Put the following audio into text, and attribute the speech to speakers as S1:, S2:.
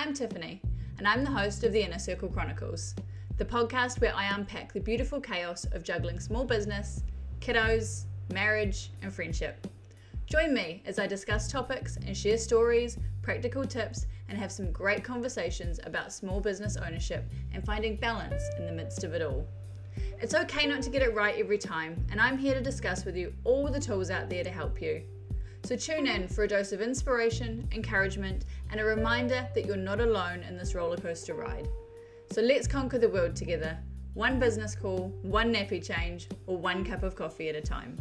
S1: I'm Tiffany, and I'm the host of the Inner Circle Chronicles, the podcast where I unpack the beautiful chaos of juggling small business, kiddos, marriage, and friendship. Join me as I discuss topics and share stories, practical tips, and have some great conversations about small business ownership and finding balance in the midst of it all. It's okay not to get it right every time, and I'm here to discuss with you all the tools out there to help you. So tune in for a dose of inspiration, encouragement, and a reminder that you're not alone in this roller coaster ride. So let's conquer the world together, one business call, one nappy change, or one cup of coffee at a time.